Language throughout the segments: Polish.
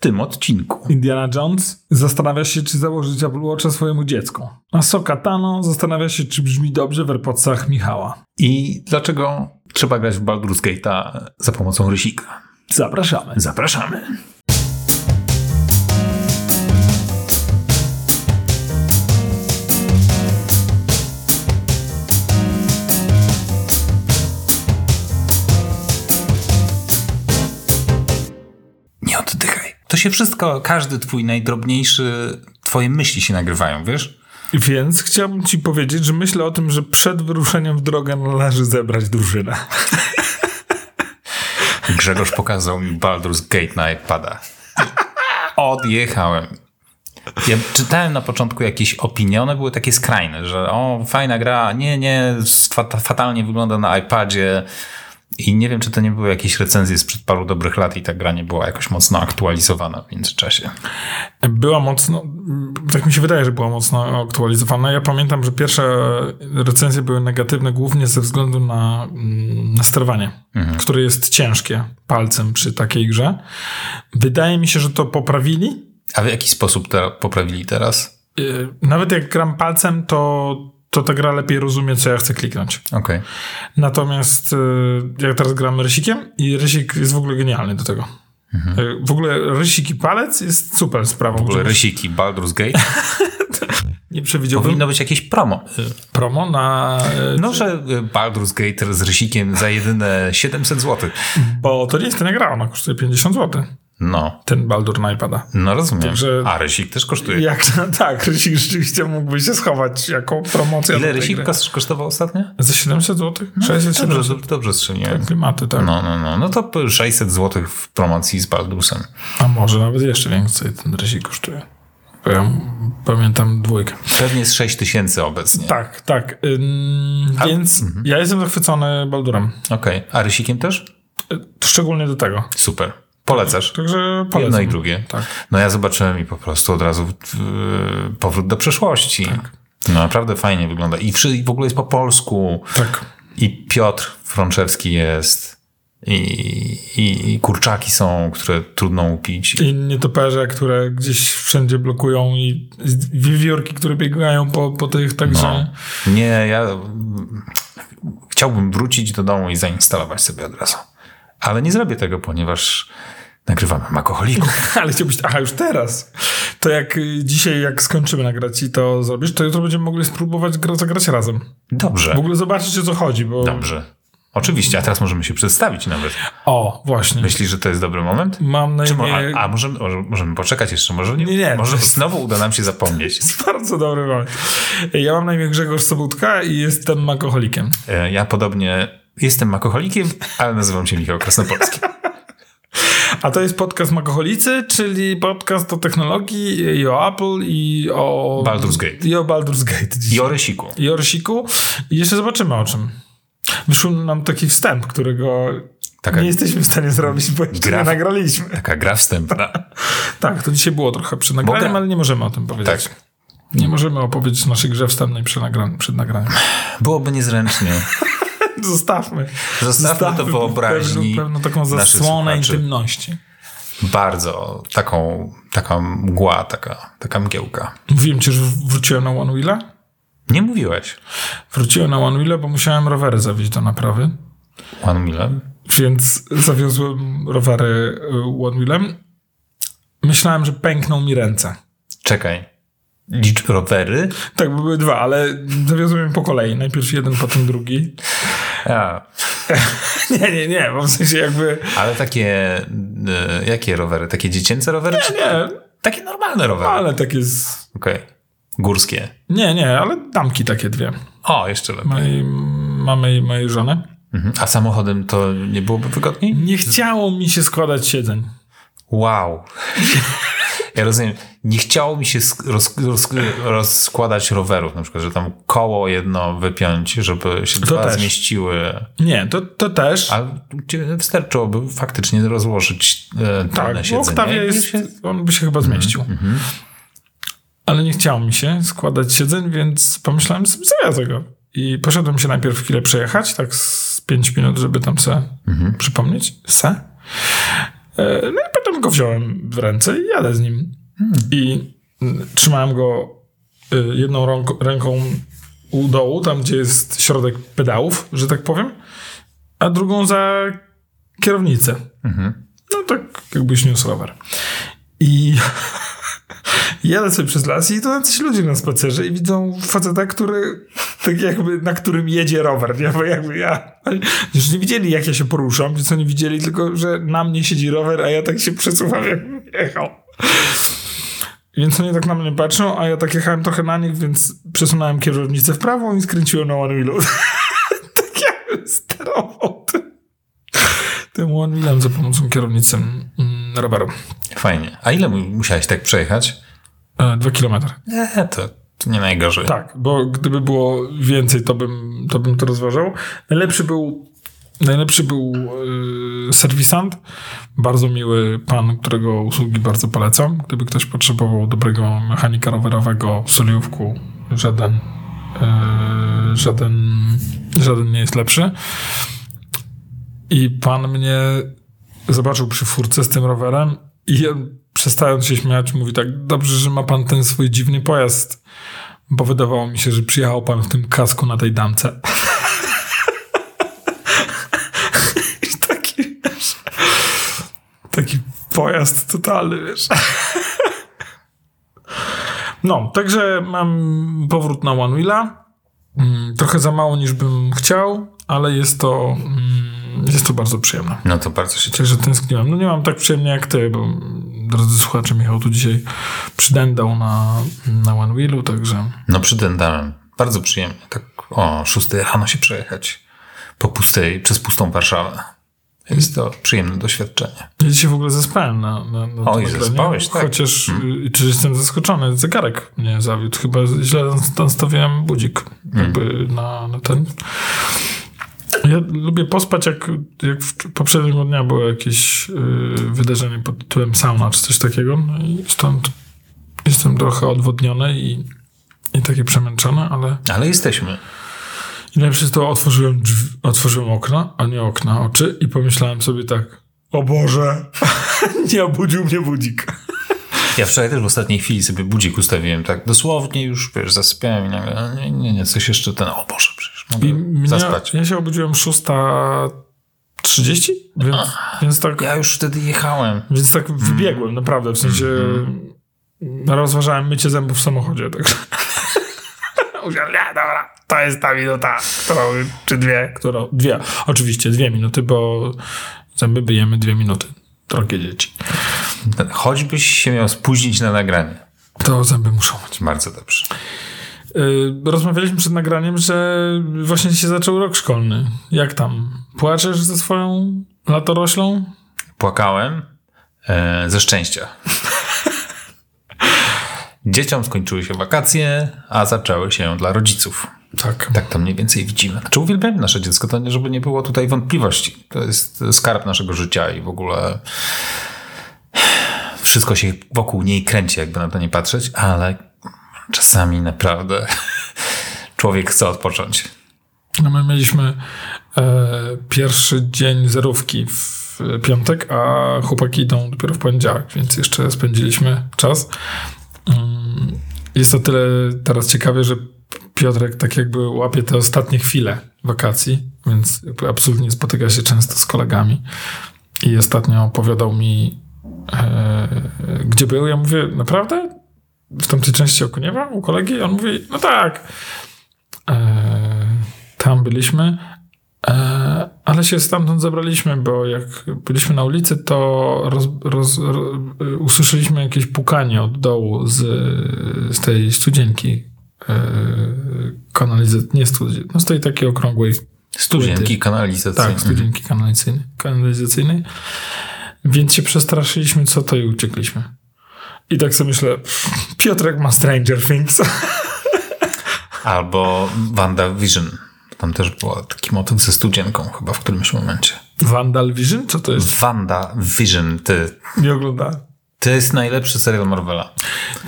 tym odcinku. Indiana Jones zastanawia się, czy założyć Apple Watcha swojemu dziecku. A Sokatano zastanawia się, czy brzmi dobrze w AirPodsach Michała. I dlaczego trzeba grać w Baldur's Gate'a za pomocą rysika? Zapraszamy. Zapraszamy. To się wszystko, każdy twój najdrobniejszy, twoje myśli się nagrywają, wiesz? Więc chciałbym ci powiedzieć, że myślę o tym, że przed wyruszeniem w drogę należy zebrać drużynę. Grzegorz pokazał mi Baldur's Gate na iPada. Odjechałem. Ja czytałem na początku jakieś opinie, one były takie skrajne, że o, fajna gra, nie, nie, fat- fatalnie wygląda na iPadzie i nie wiem, czy to nie były jakieś recenzje sprzed paru dobrych lat i ta gra nie była jakoś mocno aktualizowana w międzyczasie. Była mocno, tak mi się wydaje, że była mocno aktualizowana. Ja pamiętam, że pierwsze recenzje były negatywne głównie ze względu na, mm, na sterowanie, które jest ciężkie palcem przy takiej grze. Wydaje mi się, że to poprawili. A w jaki sposób to poprawili teraz? Yy, Nawet jak gram palcem, to, to ta gra lepiej rozumie, co ja chcę kliknąć. Okej. Natomiast yy, jak teraz gram rysikiem i rysik jest w ogóle genialny do tego. Yy, W ogóle rysik i palec jest super sprawą. W ogóle żeby- rysiki Baldur's Gate. Nie przewidziałbym Powinno być jakieś promo. promo na... No, że Baldur's Gate z rysikiem za jedyne 700 zł. Bo to nie jest tania gra, ona kosztuje 50 zł. No, Ten Baldur na iPada. no rozumiem. Także- A rysik też kosztuje. Jak, tak, Rysik rzeczywiście mógłby się schować jako promocja. Ile rysik kosztował ostatnio? Za 700 zł? 600 Dobrze, 700 dobrze, strzeliłem. klimaty, tak. No, no, no. No to 600 zł w promocji z Baldursem. A może nawet jeszcze więcej ten Rysik kosztuje. Ja pamiętam dwójkę. Pewnie jest 6 tysięcy obecnie. Tak, tak. Ym, więc ja jestem zachwycony Baldurem. Okej. A rysikiem też? Y, Szczególnie do tego. Super. Polecasz? Także polecam. Jedno i drugie. Tak. No ja zobaczyłem i po prostu od razu yy, powrót do przeszłości. No naprawdę fajnie wygląda. I wszy- i w ogóle jest po polsku. Tak. I Piotr Frączewski jest. I, i, I kurczaki są, które trudno upić. I nietoperze, które gdzieś wszędzie blokują i wiewiórki, które biegają po, po tych, także... No. Nie, ja chciałbym wrócić do domu i zainstalować sobie od razu. Ale nie zrobię tego, ponieważ nagrywamy makoholików. Ale chciałbyś, aha, już teraz. To jak y, dzisiaj, jak skończymy nagrać i to zrobisz, to jutro będziemy mogli spróbować gra, zagrać razem. Dobrze. W ogóle zobaczyć, o co chodzi, bo... Dobrze. Oczywiście, a teraz możemy się przedstawić nawet. O, właśnie. Myślisz, że to jest dobry moment? Mam na imię... a, a możemy, może, możemy poczekać jeszcze? Może nie? Nie, nie. Może znowu uda nam się zapomnieć. Bardzo dobry moment. Ja mam na imię Grzegorz Sobutka i jestem makoholikiem. E, Ja podobnie jestem makoholikiem, ale nazywam się Michał Krasnopolski. A to jest podcast Makoholicy, czyli podcast o technologii i o Apple i o... Baldur's Gate. I o Baldur's Gate dzisiaj. I o rysiku. I o Rysiku. I jeszcze zobaczymy o czym. Wyszł nam taki wstęp, którego Taka nie jesteśmy w stanie zrobić, bo jeszcze Gra- nie nagraliśmy. Taka gra wstępna. Tak, to dzisiaj było trochę przed nagraniem, ale nie możemy o tym powiedzieć. Tak. Nie możemy opowiedzieć naszej grze wstępnej przed nagraniem. Byłoby niezręcznie. Zostawmy. Zostawmy to wyobraźni Pewną, pewną taką zasłonę intymności. Bardzo taką, taka mgła, taka, taka mgiełka. Mówiłem ci, że wróciłem na One Wheela? Nie mówiłeś. Wróciłem na One Wheela, bo musiałem rowery zawieźć do naprawy. One? Więc zawiozłem rowery y, One Wheelem. Myślałem, że pękną mi ręce. Czekaj. Licz rowery? Tak, były dwa, ale zawiozłem je po kolei. Najpierw jeden, potem drugi. A, Nie, nie, nie, bo w sensie jakby... ale takie, e, jakie rowery? Takie dziecięce rowery? czy Nie, Takie normalne rowery? ale takie z... Okej. Górskie. Nie, nie, ale damki takie dwie. O, jeszcze lepiej. Mojej mamy i mojej żony. Mhm. A samochodem to nie byłoby wygodniej? Nie chciało mi się składać siedzeń. Wow. Ja rozumiem. Nie chciało mi się roz, roz, rozkładać rowerów, na przykład, że tam koło jedno wypiąć, żeby się dwa też. zmieściły. Nie, to, to też. A wystarczyłoby faktycznie rozłożyć e, tak, na siedzenie. Jest, się- on by się chyba zmieścił. Mhm, Ale nie chciało mi się składać siedzeń, więc pomyślałem sobie, zawiozę go. I poszedłem się najpierw chwilę przejechać, tak z 5 minut, żeby tam se Mhm. przypomnieć. Se. E, No i potem go wziąłem w ręce i jadę z nim. I mm, trzymałem go e, jedną rąk, ręką u dołu, tam gdzie jest środek pedałów, że tak powiem, a drugą za kierownicę. No tak jakbyś niósł rower. I jadę sobie przez las i to jacyś ludzie na spacerze i widzą faceta, który tak jakby, na którym jedzie rower, nie? Bo jakby ja, już nie widzieli jak ja się poruszam, więc oni widzieli tylko, że na mnie siedzi rower, a ja tak się przesuwam jakbym jechał. Więc oni tak na mnie patrzą, a ja tak jechałem trochę na nich, więc przesunąłem kierownicę w prawo i skręciłem na one wheelu. tak jakbym sterował tym, tym one wheelem za pomocą kierownicy mm, roweru. Fajnie. A ile mu- musiałeś tak przejechać? E, dwa kilometry. Nie, to, to nie najgorzej. Tak, bo gdyby było więcej, to bym to, bym to rozważał. Najlepszy był, najlepszy był yy, serwisant. Bardzo miły pan, którego usługi bardzo polecam. Gdyby ktoś potrzebował dobrego mechanika rowerowego w Soliówku, żaden, yy, żaden, żaden nie jest lepszy. I pan mnie zobaczył przy furce z tym rowerem i przestając się śmiać, mówi tak, dobrze, że ma pan ten swój dziwny pojazd, bo wydawało mi się, że przyjechał pan w tym kasku na tej damce. I taki, wiesz, taki pojazd totalny, wiesz. No, także mam powrót na One Wheela. Mm, Trochę za mało niż bym chciał, ale jest to, mm, jest to bardzo przyjemne. No to bardzo się cieszę. Także tęskniłem. No nie mam tak przyjemnie jak ty, bo drodzy słuchacze, Michał tu dzisiaj przydędał na, na One Wheelu, także No przydędałem. Bardzo przyjemnie. Tak o 6 rano się przejechać po pustej, przez pustą Warszawę. Jest to przyjemne doświadczenie. ja dzisiaj w ogóle zaspałem na, na, na Oj, zaspałeś, tak. Chociaż, y, czy jestem zaskoczony, zegarek mnie zawiódł. Chyba źle nastawiłem budzik jakby na, na ten. Ja lubię pospać, jak, jak w poprzedniego dnia było jakieś y, wydarzenie pod tytułem sauna, czy coś takiego. No i stąd jestem trochę odwodniony i, i taki przemęczony, ale Ale jesteśmy. i najlepsze jest to, otworzyłem, drzwi, otworzyłem okna, a nie okna, oczy i pomyślałem sobie tak, o Boże, nie obudził mnie budzik. Ja wczoraj też w ostatniej chwili sobie budzik ustawiłem, tak dosłownie już, wiesz, zasypiałem i nagle, nie, nie, nie, coś jeszcze ten, o Boże, I mnie, zaspać. ja się obudziłem 6.30, więc, więc tak, Ja już wtedy jechałem. więc tak wybiegłem, naprawdę, w sensie rozważałem mycie zębów w samochodzie. Tak. Nie, dobra, to jest ta minuta, którą, czy dwie, którą, dwie, oczywiście dwie minuty, bo zęby byjemy dwie minuty, drogie dzieci. Choćbyś się miał spóźnić na nagranie. To zęby muszą być. Bardzo dobrze. Yy, rozmawialiśmy przed nagraniem, że właśnie się zaczął rok szkolny. Jak tam? Płaczesz ze swoją latoroślą? Płakałem e, ze szczęścia. Dzieciom skończyły się wakacje, a zaczęły się dla rodziców. Tak. Tak to mniej więcej widzimy. Znaczy uwielbiamy nasze dziecko, to nie, żeby nie było tutaj wątpliwości. To jest skarb naszego życia i w ogóle wszystko się wokół niej kręci, jakby na to nie patrzeć, ale czasami naprawdę człowiek chce odpocząć. No my mieliśmy e, pierwszy dzień zerówki w piątek, a chłopaki idą dopiero w poniedziałek, więc jeszcze spędziliśmy czas. Mm, Jest to tyle teraz ciekawie, że Piotrek tak jakby łapie te ostatnie chwile wakacji, więc absolutnie spotyka się często z kolegami. I ostatnio opowiadał mi, e, gdzie był. Ja mówię, naprawdę? W tamtej części Okuniewa u kolegi? On mówi, no tak. E, tam byliśmy, e, ale się stamtąd zabraliśmy, bo jak byliśmy na ulicy, to roz, roz, ro, usłyszeliśmy jakieś pukanie od dołu z, z tej studzienki e, kanalizacyjnej, nie studzienki, no z tej takiej okrągłej Studzienki kanalizacyjne. tak, studzienki kanalizacyjnej, kanalizacyjnej. Więc się przestraszyliśmy, co to i uciekliśmy. I tak sobie myślę, Piotrek ma Stranger Things. Albo WandaVision. Tam też był taki motyw ze studzienką chyba w którymś momencie. Vandal Vision? Co to jest? WandaVision, ty. Nie oglądałem. To jest najlepszy serial Marvela.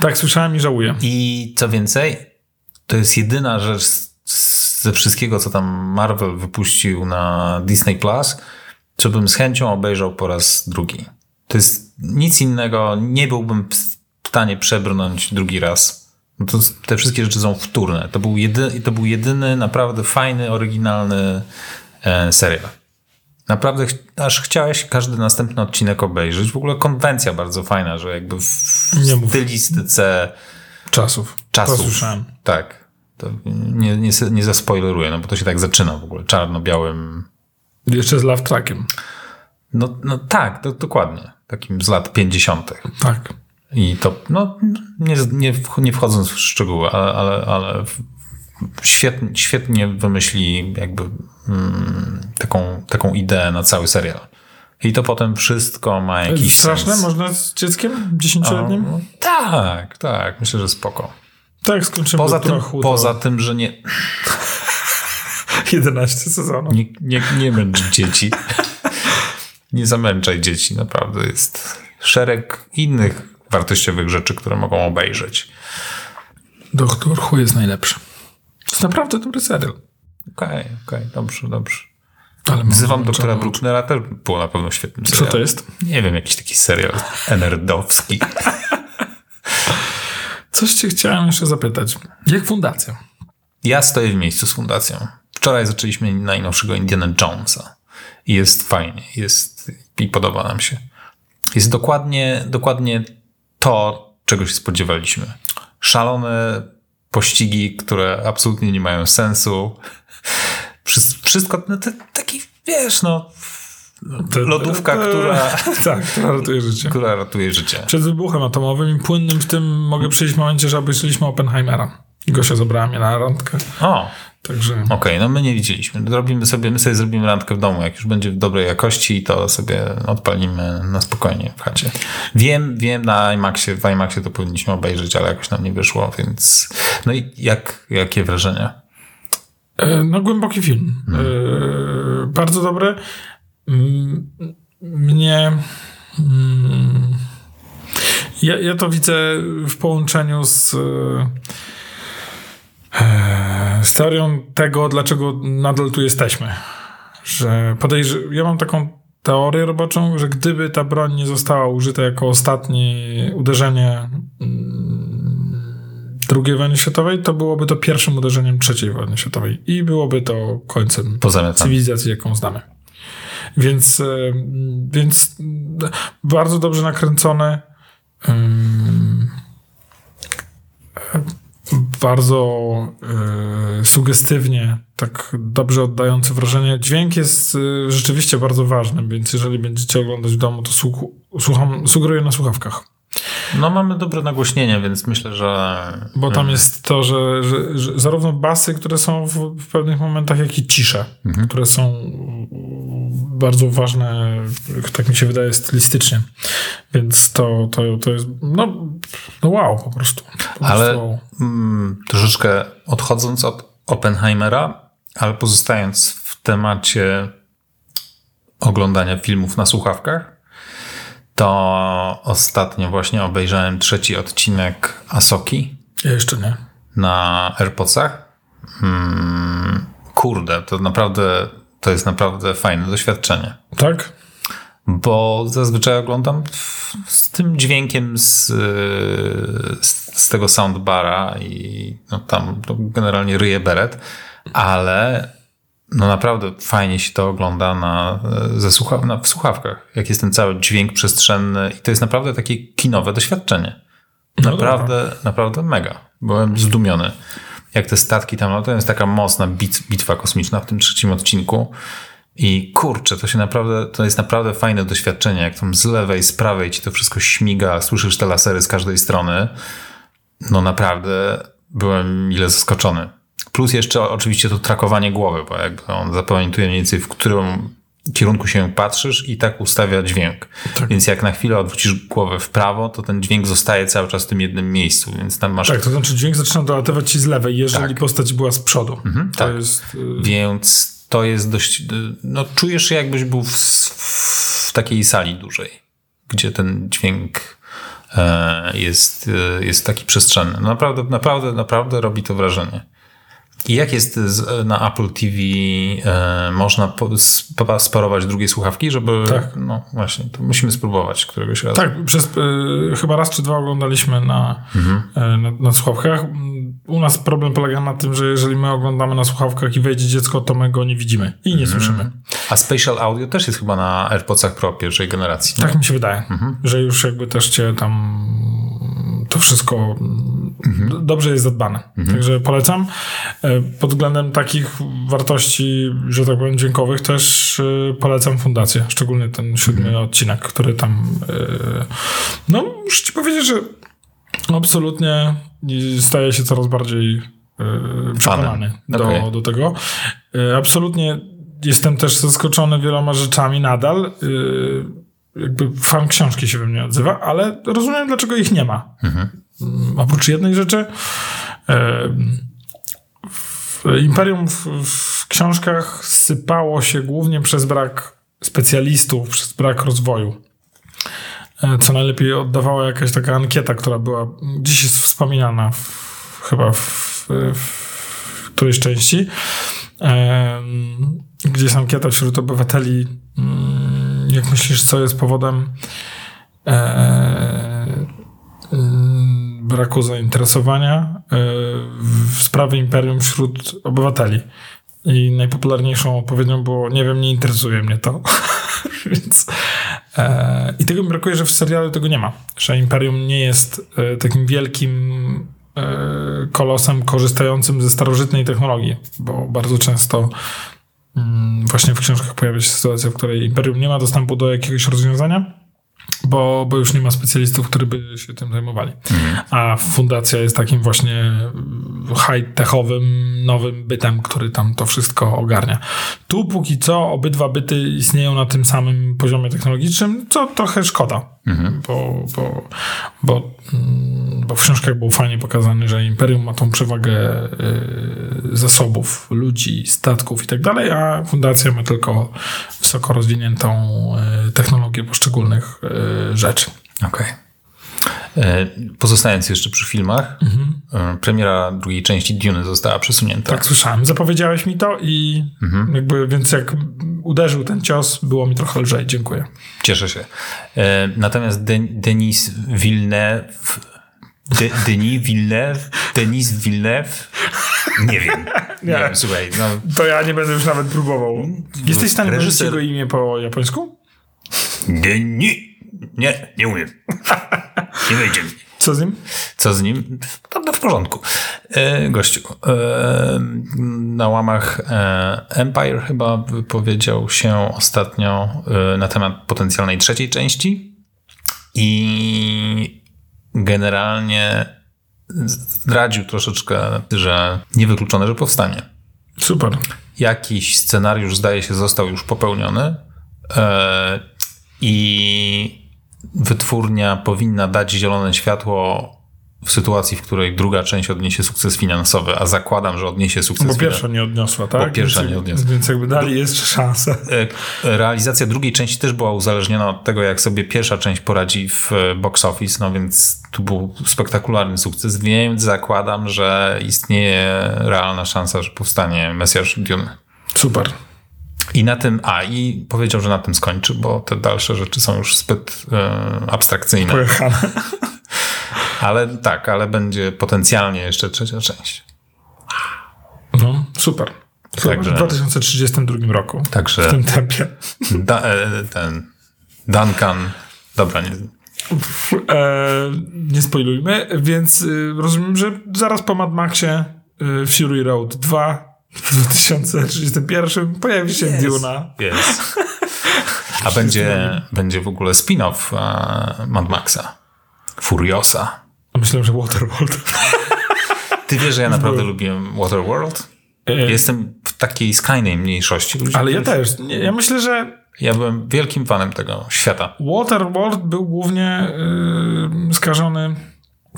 Tak, słyszałem i żałuję. I co więcej, to jest jedyna rzecz ze wszystkiego, co tam Marvel wypuścił na Disney Plus, co bym z chęcią obejrzał po raz drugi. To jest nic innego, nie byłbym stanie przebrnąć drugi raz. No to, te wszystkie rzeczy są wtórne. To był, jedy, to był jedyny naprawdę fajny, oryginalny e, serial. Naprawdę ch- aż chciałeś każdy następny odcinek obejrzeć. W ogóle konwencja bardzo fajna, że jakby w stylistyce Czasów. czasów. To słyszałem. Tak. To nie, nie, nie zaspoileruję, no bo to się tak zaczyna w ogóle. Czarno-białym. Jeszcze z Love Trackiem. No, no tak, to, dokładnie. Takim z lat 50. Tak. I to, no, nie, nie, nie wchodząc w szczegóły, ale, ale, ale świetnie, świetnie wymyśli jakby mm, taką, taką ideę na cały serial. I to potem wszystko ma jakiś Straszne? sens. Można z dzieckiem dziesięcioletnim? No, tak, tak. Myślę, że spoko. Tak, skończymy Poza tym, to poza tym, że nie, 11 sezonów. nie, nie, nie męcz dzieci. nie zamęczaj dzieci, naprawdę. Jest szereg innych wartościowych rzeczy, które mogą obejrzeć. Doktor Who jest najlepszy. To jest naprawdę dobry serial. Okej, okej, dobrze, dobrze. Ale Wzywam doktora Brucknera, też było na pewno świetnym Co serialem. to jest? Nie wiem, jakiś taki serial nerdowski. Coś cię chciałem jeszcze zapytać. Jak fundacja? Ja stoję w miejscu z fundacją. Wczoraj zaczęliśmy najnowszego Indiana Jonesa. I jest fajnie, jest i podoba nam się. Jest dokładnie, dokładnie to, czego się spodziewaliśmy. Szalone pościgi, które absolutnie nie mają sensu. Wszy- Wszystko, no to taki, wiesz, no, Lodówka, która- Tak, która ratuje życie. która ratuje życie. Przed wybuchem atomowym i płynnym w tym mogę przyjść w momencie, że obejrzeliśmy Oppenheimera. Gosia zabrała mnie na randkę. O, Także Okej, no my nie widzieliśmy. Zrobimy sobie, my sobie zrobimy randkę w domu. Jak już będzie w dobrej jakości, to sobie odpalimy na spokojnie w chacie. Wiem, wiem, na IMAXie, w IMAXie to powinniśmy obejrzeć, ale jakoś nam nie wyszło, więc... No i jak, jakie wrażenia? E, No, głęboki film. E, bardzo dobry. Mm, Mnie. mm, Ja, ja to widzę w połączeniu z. z teorią tego, dlaczego nadal tu jesteśmy. Że podejrz... Ja mam taką teorię roboczą, że gdyby ta broń nie została użyta jako ostatnie uderzenie mm, II wojny światowej, to byłoby to pierwszym uderzeniem III wojny światowej i byłoby to końcem Pozamiatane. cywilizacji, jaką znamy. Więc, e, więc e, bardzo dobrze nakręcone. ym, e, Bardzo e, sugestywnie, tak dobrze oddający wrażenie. Dźwięk jest e, rzeczywiście bardzo ważny, więc jeżeli będziecie oglądać w domu, to słucham, sugeruję na słuchawkach. No mamy dobre nagłośnienie, więc myślę, że... Bo tam jest to, że, że, że zarówno basy, które są w, w pewnych momentach, jak i cisze, które są bardzo ważne, tak mi się wydaje, stylistycznie. Więc to, to, to jest, no, no wow, po prostu. Po Ale prostu wow. mm, troszeczkę odchodząc od Oppenheimera, ale pozostając w temacie oglądania filmów na słuchawkach, to ostatnio właśnie obejrzałem trzeci odcinek Asoki Ja jeszcze nie. na AirPodsach. Mm, kurde, to naprawdę, to jest naprawdę fajne doświadczenie. Tak? Bo zazwyczaj oglądam z tym dźwiękiem z, z, tego soundbara i no tam to generalnie ryje beret, ale no naprawdę fajnie się to ogląda na, ze słucha- na, w słuchawkach. Jak jest ten cały dźwięk przestrzenny i to jest naprawdę takie kinowe doświadczenie. No Naprawdę, naprawdę mega. Byłem zdumiony. Jak te statki tam, no to jest taka mocna bit, bitwa kosmiczna w tym trzecim odcinku. I kurczę, to się naprawdę, to jest naprawdę fajne doświadczenie, jak tam z lewej, z prawej ci to wszystko śmiga, słyszysz te lasery z każdej strony. No naprawdę byłem mile zaskoczony. Plus jeszcze oczywiście to trakowanie głowy, bo jakby on zapamiętuje mniej więcej w którym kierunku się patrzysz i tak ustawia dźwięk. Więc jak na chwilę odwrócisz głowę w prawo, to ten dźwięk zostaje cały czas w tym jednym miejscu, więc tam masz Tak, to znaczy dźwięk zaczyna dolatywać ci z lewej, jeżeli Tak. postać była z przodu. to tak. jest... y, Więc to jest dość. No, czujesz się, jakbyś był w, w takiej sali dużej, gdzie ten dźwięk e, jest, e, jest taki przestrzenny. No, Naprawdę, naprawdę, naprawdę robi to wrażenie. I jak jest z, na Apple TV? E, można po, sp- sparować drugie słuchawki, żeby. Tak. No właśnie, to musimy spróbować któregoś razu. Tak, przez e, chyba raz czy dwa oglądaliśmy na, e, na, na słuchawkach. U nas problem polega na tym, że jeżeli my oglądamy na słuchawkach i wejdzie dziecko, to my go nie widzimy i nie słyszymy. A Spatial Audio też jest chyba na AirPodsach Pro pierwszej generacji. nie? Tak mi się wydaje, że już jakby też cię tam to wszystko d- dobrze jest zadbane. Także polecam. E, Pod względem takich wartości, że tak powiem, dźwiękowych też e, polecam fundację. Szczególnie ten siódmy odcinek, który tam e, no muszę ci powiedzieć, że absolutnie staje się coraz bardziej przekonany do, Okej. do tego. Absolutnie jestem też zaskoczony wieloma rzeczami nadal. Jakby fan książki się we mnie odzywa, ale rozumiem, dlaczego ich nie ma. Mm, Oprócz jednej rzeczy, e, w Imperium w, w książkach sypało się głównie przez brak specjalistów, przez brak rozwoju. E, Co najlepiej oddawała jakaś taka ankieta, która była gdzieś jest wspominana w, chyba w, w którejś części. Em, Gdzie jest ankieta wśród obywateli. mm, Jak myślisz, co jest powodem e, mm, braku zainteresowania e, w sprawy imperium wśród obywateli? I najpopularniejszą odpowiedzią było: Nie wiem, nie interesuje mnie to. Więc. E, I tego mi brakuje, że w serialu tego nie ma. Że imperium nie jest e, takim wielkim kolosem korzystającym ze starożytnej technologii, bo bardzo często mm, właśnie w książkach pojawia się sytuacja, w której imperium nie ma dostępu do jakiegoś rozwiązania. Bo, bo już nie ma specjalistów, którzy by się tym zajmowali. A fundacja jest takim właśnie high-techowym, nowym bytem, który tam to wszystko ogarnia. Tu póki co obydwa byty istnieją na tym samym poziomie technologicznym, co trochę szkoda, bo, bo, bo, mm, bo w książkach było fajnie pokazane, że Imperium ma tą przewagę y, zasobów, ludzi, statków i tak dalej, a fundacja ma tylko wysoko rozwiniętą y, technologię poszczególnych y, rzeczy. Okej. E, Pozostając jeszcze przy filmach, e, premiera drugiej części Dune została przesunięta. Tak słyszałem. Zapowiedziałeś mi to i jakby, więc jak uderzył ten cios, było mi trochę lżej. Dziękuję. Cieszę się. E, Natomiast Den- Denis Villeneuve, De, Denis Villeneuve, Denis Villeneuve, nie wiem. Nie, Nie. wiem, słuchaj, no, To ja nie będę już nawet próbował. Jesteś w stanie powiedzieć jego imię po japońsku? Denis, nie, nie umiem. Nie wejdzie mi. Co z nim? Co z nim? To w porządku. E, gościu, e, na łamach e, Empire chyba wypowiedział się ostatnio e, na temat potencjalnej trzeciej części i generalnie zdradził troszeczkę, że niewykluczone, że powstanie. Super. Jakiś scenariusz, zdaje się, został już popełniony e, i wytwórnia powinna dać zielone światło w sytuacji, w której druga część odniesie sukces finansowy, a zakładam, że odniesie sukces Bo finan- pierwsza nie odniosła, tak? Bo pierwsza więc, nie odniosła. Więc jakby dali jeszcze szansę. E, Realizacja drugiej części też była uzależniona od tego, jak sobie pierwsza część poradzi w e, box office, no więc tu był spektakularny sukces, więc zakładam, że istnieje realna szansa, że powstanie Mesjasz Dune. Super. I na tym, a i powiedział, że na tym skończy, bo te dalsze rzeczy są już zbyt e, abstrakcyjne. Pojechane. Ale tak, ale będzie potencjalnie jeszcze trzecia część. No, super. Także- W 2032 roku. Także W tym tempie. da, e, ten Duncan, dobra, nie, E, nie spoilujmy, więc y, rozumiem, że zaraz po Mad Maxie y, Fury Road 2 w 2031 pojawi się Duna. Jest. A będzie, będzie w ogóle spin-off e, Mad Maxa. Furiosa. A Myślałem, że Waterworld. Ty wiesz, że ja naprawdę lubiłem Waterworld? E, Jestem w takiej skrajnej mniejszości ludzi. Ale ja też. Nie, Ja myślę, że Ja byłem wielkim fanem tego świata. Waterworld był głównie y, skażony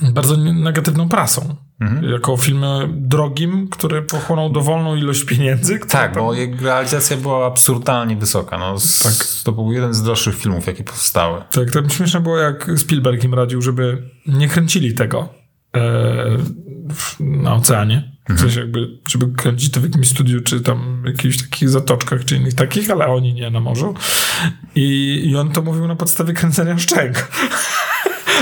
bardzo negatywną prasą. Mhm. Jako film drogim, który pochłonął dowolną ilość pieniędzy. Tak, tam- bo jego realizacja była absurdalnie wysoka. No, z, Tak. To był jeden z droższych filmów, jakie powstały. Tak, to śmieszne było, jak Spielberg im radził, żeby nie kręcili tego e, w, na oceanie, W sensie jakby, żeby kręcić to w jakimś studiu, czy tam w jakichś takich zatoczkach, czy innych takich, ale oni nie na morzu. I, i on to mówił na podstawie kręcenia szczęk.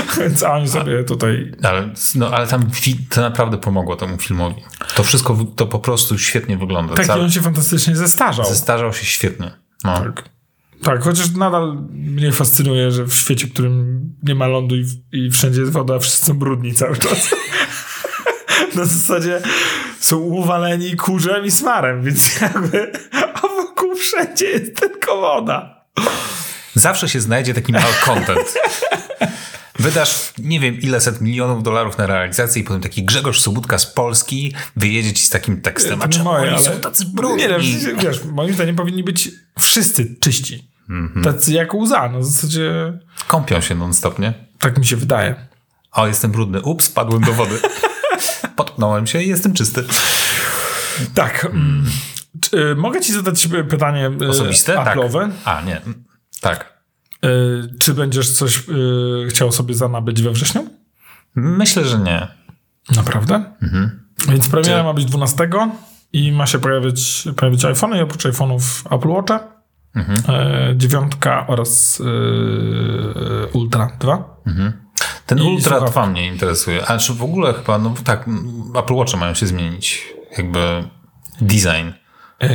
Więc a oni sobie tutaj... Ale, no, ale tam to naprawdę pomogło temu filmowi. To wszystko, to po prostu świetnie wygląda. Tak, i Cały, on się fantastycznie zestarzał. zestarzał się świetnie. No. Tak. Tak, chociaż nadal mnie fascynuje, że w świecie, w którym nie ma lądu i, i wszędzie jest woda, wszyscy są brudni cały czas. Na zasadzie są uwaleni kurzem i smarem, więc jakby a wokół wszędzie jest tylko woda. Zawsze się znajdzie taki malcontent. Wydasz nie wiem ile set milionów dolarów na realizację i potem taki Grzegorz Sobótka z Polski wyjedzie ci z takim tekstem. A czemu moje, oni są tacy brudni? Nie, no, w sensie, wiesz, moim zdaniem powinni być wszyscy czyści. Tacy jak łza, no w zasadzie Kąpią się non-stop, nie? tak mi się wydaje. O, jestem brudny. Ups, spadłem do wody. Potknąłem się i jestem czysty. Tak. mm, Czy, y, mogę ci zadać pytanie y, Osobiste? Tak. A, nie. Tak. Y, czy będziesz coś y, chciał sobie zanabyć we wrześniu? Myślę, że nie. Naprawdę? Więc premiera Czy- ma być 12 i ma się pojawić, pojawić iPhone i oprócz iPhone'ów Apple Watcha, e, dziewiątka oraz e, Ultra 2. Ten I Ultra słuchawki. 2 mnie interesuje. A czy w ogóle chyba, no tak, Apple Watche mają się zmienić. Jakby design. E,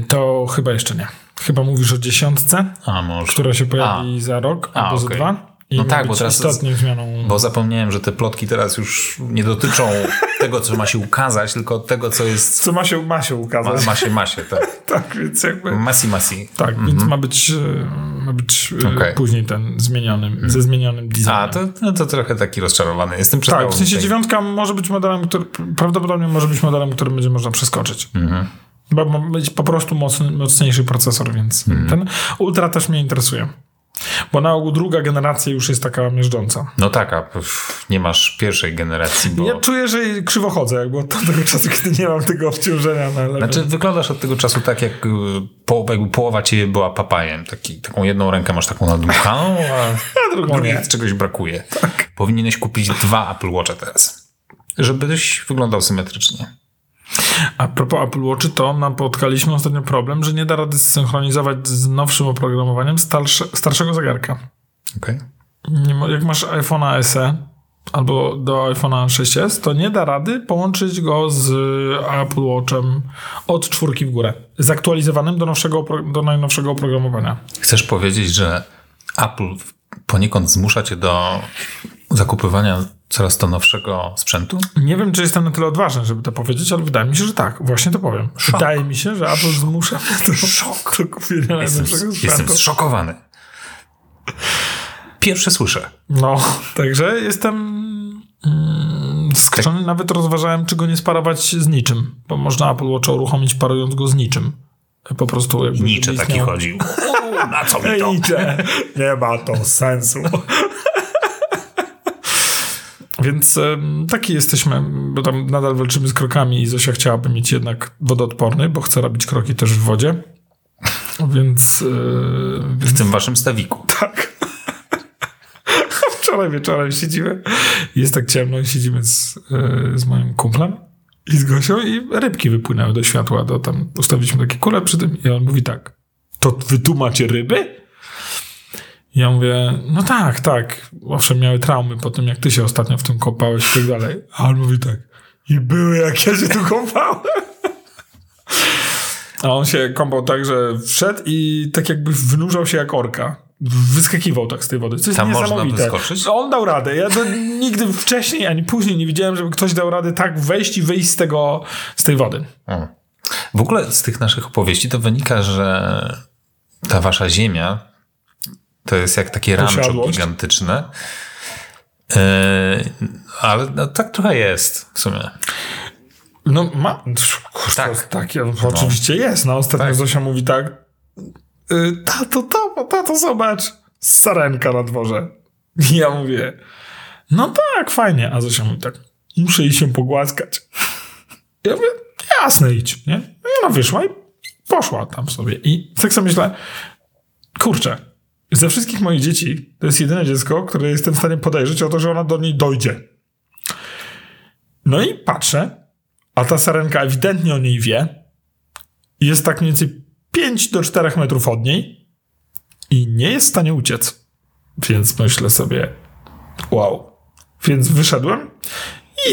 to chyba jeszcze nie. Chyba mówisz o dziesiątce, A może. która się pojawi za rok A, albo za okej. dwa. I No ma tak, bo teraz- zmianą. Bo zapomniałem, że te plotki teraz już nie dotyczą tego, co ma się ukazać, tylko tego, co jest. Co ma się, ma się Ma, ukazać. ma się, ma się, tak. Tak, więc jakby... Masi, masi. Tak, więc ma być, e, ma być e, Okej. później ten zmieniony, ze zmienionym designem. A, to, no to trochę taki rozczarowany. Jestem Tak, w sensie dziewiątka może być modelem, który prawdopodobnie może być modelem, którym będzie można przeskoczyć. Mhm. Bo ma być po prostu mocny, mocniejszy procesor, więc Mhm. ten Ultra też mnie interesuje. Bo na ogół druga generacja już jest taka miażdżąca. No tak, a nie masz pierwszej generacji, bo. Ja czuję, że krzywo chodzę, jakby od tamtego czasu, kiedy nie mam tego obciążenia na. Znaczy, wyglądasz od tego czasu tak, jak y, po, jakby połowa ciebie była papajem. Taki, taką jedną rękę masz taką nadmuchaną, a a drugą nie. czegoś brakuje. Powinieneś kupić dwa Apple Watcha teraz. Żebyś wyglądał symetrycznie. A propos Apple Watch, to napotkaliśmy ostatnio problem, że nie da rady zsynchronizować z nowszym oprogramowaniem starsze, starszego zegarka. Okej. ma, jak masz iPhone'a SE albo do iPhone'a 6s, to nie da rady połączyć go z Apple Watchem od czwórki w górę. Zaktualizowanym do, nowszego, do najnowszego oprogramowania. Chcesz powiedzieć, że Apple poniekąd zmusza cię do zakupywania coraz to nowszego sprzętu? Nie wiem, czy jestem na tyle odważny, żeby to powiedzieć, ale wydaje mi się, że tak. Właśnie to powiem. Wydaje mi się, że Apple zmusza mnie do, Szok. do kupienia Jestem, najnowszego jestem sprzętu. zszokowany. Pierwsze słyszę. No, także jestem mm, zaskoczony. Nawet rozważałem, czy go nie sparować z niczym, bo można Apple Watcha uruchomić parując go z niczym. Po prostu jakby Nicze taki chodził. Na co mi to? Nie ma to sensu. Więc em, taki jesteśmy, bo tam nadal walczymy z krokami i Zosia chciałaby mieć jednak wodoodporny, bo chce robić kroki też w wodzie. Więc, e, więc W tym waszym stawiku. tak. Wczoraj wieczorem siedzimy. Jest tak ciemno i siedzimy z, e, z moim kumplem i z Gosią i rybki wypłynęły do światła. To tam ustawiliśmy takie kule przy tym i on mówi tak, to wy tu macie ryby? Ja mówię, no tak, tak. Owszem, miały traumy po tym, jak ty się ostatnio w tym kąpałeś i tak dalej. A on mówi tak, i były jak ja się tu kąpałem. A on się kąpał tak, że wszedł i tak jakby wynurzał się jak orka. Wyskakiwał tak z tej wody. Co jest Tam można niesamowite. wyskoczyć? On dał radę. Ja nigdy wcześniej ani później nie widziałem, żeby ktoś dał radę tak wejść i wyjść z tego, z tej wody. W ogóle z tych naszych opowieści to wynika, że ta wasza ziemia to jest jak takie rancho gigantyczne. Yy, ale no, tak trochę jest w sumie. No ma... Kurczę, Tak. tak. ja, oczywiście jest. No ostatnio Tak. Zosia mówi tak. y, Tato, tato, tato, zobacz. Sarenka na dworze. I ja mówię, no tak, fajnie. A Zosia mówi tak, muszę jej się pogłaskać. Ja mówię, jasne, idź, nie? No i ona wyszła i poszła tam sobie. I tak sobie myślę, kurczę, ze wszystkich moich dzieci to jest jedyne dziecko, które jestem w stanie podejrzeć o to, że ona do niej dojdzie. No i patrzę, a ta sarenka ewidentnie o niej wie jest tak mniej więcej 5 do 4 metrów od niej i nie jest w stanie uciec. Więc myślę sobie, wow. Więc wyszedłem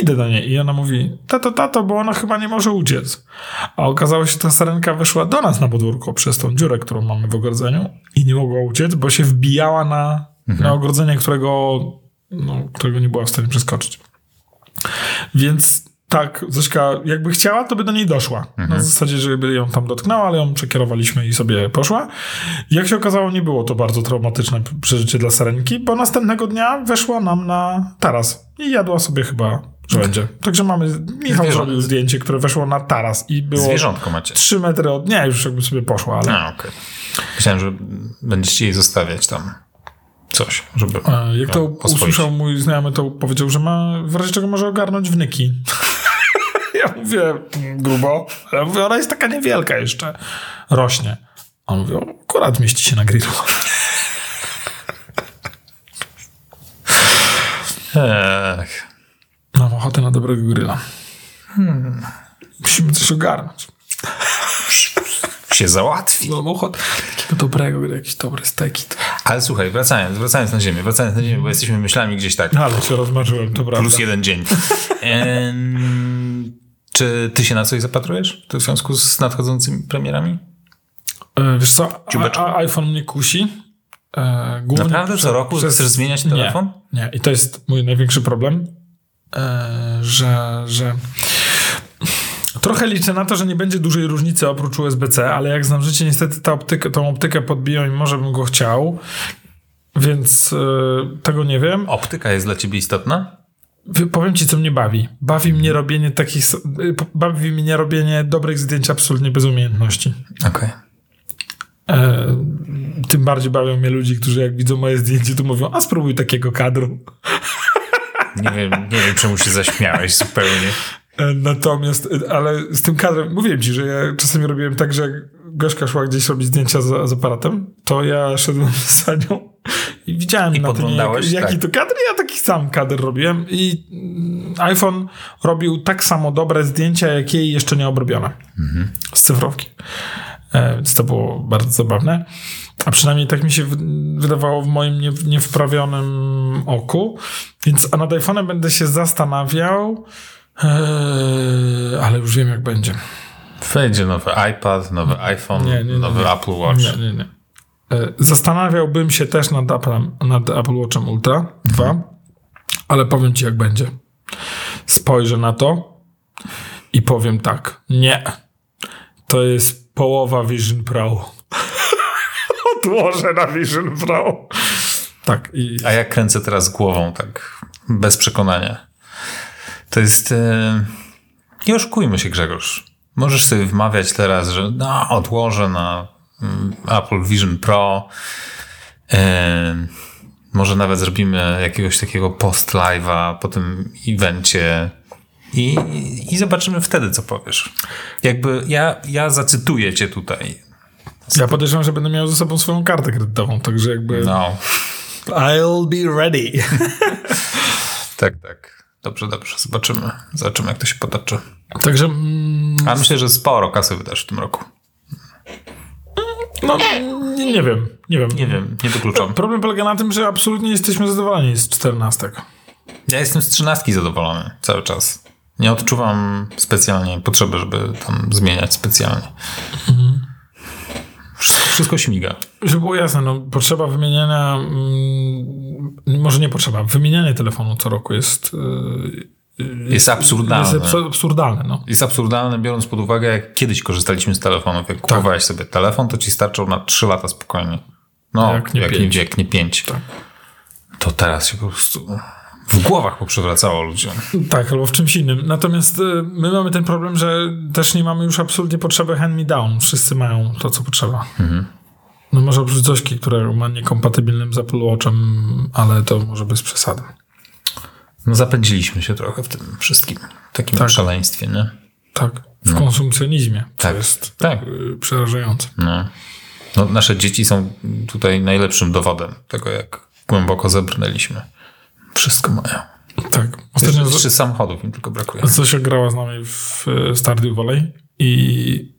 idę do niej. I ona mówi, tato, tato, bo ona chyba nie może uciec. A okazało się, że ta sarenka weszła do nas na podwórko przez tą dziurę, którą mamy w ogrodzeniu i nie mogła uciec, bo się wbijała na, na ogrodzenie, którego, no, którego nie była w stanie przeskoczyć. Więc tak, Zośka jakby chciała, to by do niej doszła. Na zasadzie, żeby ją tam dotknęła, ale ją przekierowaliśmy i sobie poszła. Jak się okazało, nie było to bardzo traumatyczne przeżycie dla Sarenki, bo następnego dnia weszła nam na taras i jadła sobie chyba żołędzie. Także mamy, Michał Zwierząt- zrobił zdjęcie, które weszło na taras i było Zwierzątko macie. 3 metry od dnia, już jakby sobie poszła, ale A, okej. Myślałem, że będziecie jej zostawiać tam coś, żeby e, jak to oswoić. usłyszał mój znajomy, to powiedział, że ma, w razie czego może ogarnąć wnyki. ja mówię, "Mm, grubo, ale mówię, ona jest taka niewielka jeszcze, rośnie. A on mówi, "O, akurat mieści się na grillu. Ech, ochotę na dobrego grilla. Musimy coś ogarnąć. się załatwi. Mam ochotę takiego dobrego, jakieś dobre steki. Ale słuchaj, wracając, wracając na ziemię, wracając na ziemię, bo jesteśmy myślami gdzieś tak, Ale się rozmarzyłem, to prawda. plus jeden dzień. Em, czy ty się na coś zapatrujesz w związku z nadchodzącymi premierami? E, wiesz co, a, a iPhone mnie kusi. E, głównie Naprawdę co roku chcesz zmieniać telefon? Nie, nie. I to jest mój największy problem, że, że trochę liczę na to, że nie będzie dużej różnicy oprócz USB-C, ale jak znam życie, niestety ta optykę, tą optykę podbiją i może bym go chciał, więc e, tego nie wiem. Optyka jest dla ciebie istotna? Powiem ci, co mnie bawi. Bawi mnie robienie takich, po- bawi mnie robienie dobrych zdjęć absolutnie bez umiejętności. Okej. E, tym bardziej bawią mnie ludzi, którzy jak widzą moje zdjęcie, to mówią, a spróbuj takiego kadru. Nie wiem, nie wiem, czemu się zaśmiałeś zupełnie. E, Natomiast, e, ale z tym kadrem, mówiłem ci, że ja czasami robiłem tak, że jak Gośka szła gdzieś robić zdjęcia z, z aparatem, to ja szedłem za nią i widziałem I na tym, jak, jaki tak. to kadr, ja taki sam kadr robiłem i mm, iPhone robił tak samo dobre zdjęcia, jak jej jeszcze nie obrobione z cyfrowki. E, Więc to było bardzo zabawne. A przynajmniej tak mi się wydawało w moim nie, niewprawionym oku. Więc a nad iPhone'em będę się zastanawiał, e, ale już wiem jak będzie. Wejdzie nowy iPad, nowy iPhone, Nie, nie, nowy. Apple Watch. Nie, nie, nie. E, Zastanawiałbym się też nad, Applem, nad Apple Watchem Ultra 2, ale powiem ci jak będzie. Spojrzę na to i powiem tak. Nie. To jest połowa Vision Pro. Odłożę na Vision Pro. Tak. I A ja kręcę teraz głową, tak bez przekonania. To jest. E... Nie oszukujmy się, Grzegorz. Możesz sobie wmawiać teraz, że no, odłożę na mm, Apple Vision Pro. E... Może nawet zrobimy jakiegoś takiego post live'a po tym evencie. I, I zobaczymy wtedy, co powiesz. Jakby ja, ja zacytuję cię tutaj. Ja podejrzewam, że będę miał ze sobą swoją kartę kredytową, także jakby No, I'll be ready. tak, tak. Dobrze, dobrze. Zobaczymy. Zobaczymy, jak to się potoczy. Także mm, A myślę, że sporo kasy wydasz w tym roku. no nie, nie wiem, nie wiem. Nie wiem, nie wykluczam. Problem polega na tym, że absolutnie jesteśmy zadowoleni z czternastek. Ja jestem z trzynastki zadowolony cały czas. Nie odczuwam specjalnie potrzeby, żeby tam zmieniać specjalnie. Wszystko, wszystko śmiga. Żeby było jasne, no, potrzeba wymieniania, mm, może nie potrzeba, wymienianie telefonu co roku jest, yy, Jest absurdalne. jest abs- absurdalne. No. Jest absurdalne, biorąc pod uwagę, jak kiedyś korzystaliśmy z telefonów. Jak kupowałeś sobie telefon, to ci starczał na 3 lata spokojnie. No, Jak nie jak, nie, pięć. jak nie 5. Tak. To teraz się po prostu w głowach poprzewracało ludziom. Tak, albo w czymś innym. Natomiast y, my mamy ten problem, że też nie mamy już absolutnie potrzeby hand me down. Wszyscy mają to, co potrzeba. No może oprócz Zośki, która ma niekompatybilnym z Apple Watchem, ale to może bez przesady. No zapędziliśmy się trochę w tym wszystkim. Takim Tak. szaleństwie, nie? Tak, w konsumpcjonizmie, co Tak. jest Tak. y, przerażające. No. no. Nasze dzieci są tutaj najlepszym dowodem tego, jak głęboko zebrnęliśmy. Wszystko mają. Tak. Ostatnio, Jeszcze- Jeszcze samochodów im tylko brakuje. Zosia grała z nami w e, Stardew Valley i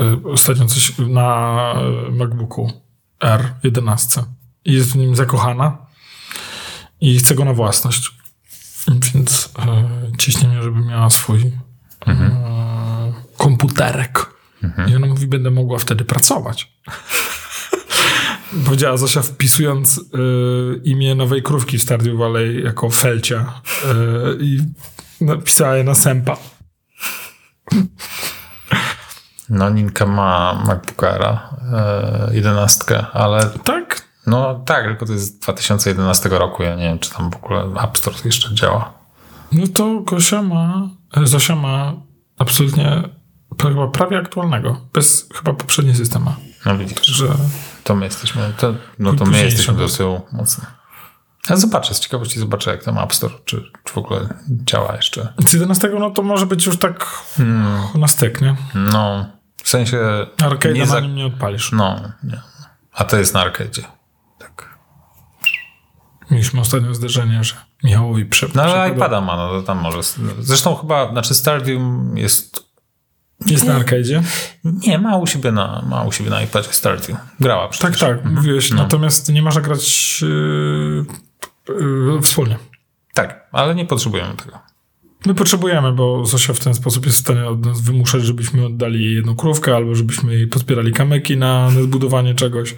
e, ostatnio coś na MacBooku R11 i jest w nim zakochana i chce go na własność. Więc e, ciśnie mnie, żeby miała swój e, komputerek. I ona mówi, będę mogła wtedy pracować. Powiedziała Zosia wpisując e, imię nowej krówki w Stardew Valley jako Felcia e, i napisała je na sępa. No, Ninka ma MacBooka Aira, e, 11, ale Tak? no tak, tylko to jest z 2011 roku. Ja nie wiem, czy tam w ogóle App Store jeszcze działa. No to Gosia ma, e, Zosia ma absolutnie chyba prawie aktualnego. Bez chyba poprzedni system ma. No widzisz, Że to my jesteśmy, to, no to my jesteśmy do tyłu mocno. Ja zobaczę, z ciekawości zobaczę, jak tam App Store, czy, czy w ogóle działa jeszcze. z 11 no to może być już tak na styk, nie? No, w sensie... Arcade'a nie na za- nim nie odpalisz. No, nie. A to jest na arcadzie. Tak. Mieliśmy ostatnio zderzenie, że Michałowi prze... No ale iPada ma, no to tam może... Zresztą chyba, znaczy Stardew jest... Jest na arcade'zie? Nie, ma u siebie na, ma u siebie na iPadzie Stardew. Grała Tak, przecież. tak, mówiłeś. Natomiast nie można grać yy, yy, wspólnie. Tak, ale nie potrzebujemy tego. My potrzebujemy, bo Zosia w ten sposób jest w stanie od nas wymuszać, żebyśmy oddali jej jedną krówkę, albo żebyśmy jej pozbierali kamyki na, na zbudowanie czegoś.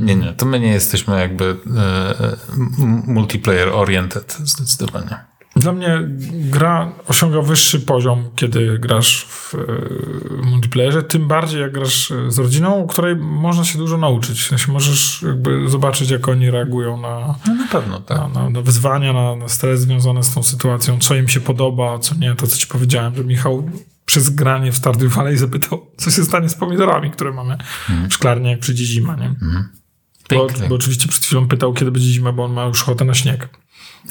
Nie, nie, to my nie jesteśmy jakby e, m- multiplayer oriented zdecydowanie. Dla mnie gra osiąga wyższy poziom, kiedy grasz w e, multiplayerze, tym bardziej jak grasz e, z rodziną, u której można się dużo nauczyć. W sensie możesz jakby zobaczyć, jak oni reagują na, No na pewno, tak. na, na, na wyzwania, na, na stres związany z tą sytuacją, co im się podoba, co nie. To, co ci powiedziałem, że Michał przez granie w Stardew Valley zapytał, co się stanie z pomidorami, które mamy w szklarni, jak przyjdzie zima, nie? Bo, Pięknie. bo oczywiście przed chwilą pytał, kiedy będzie zima, bo on ma już ochotę na śnieg.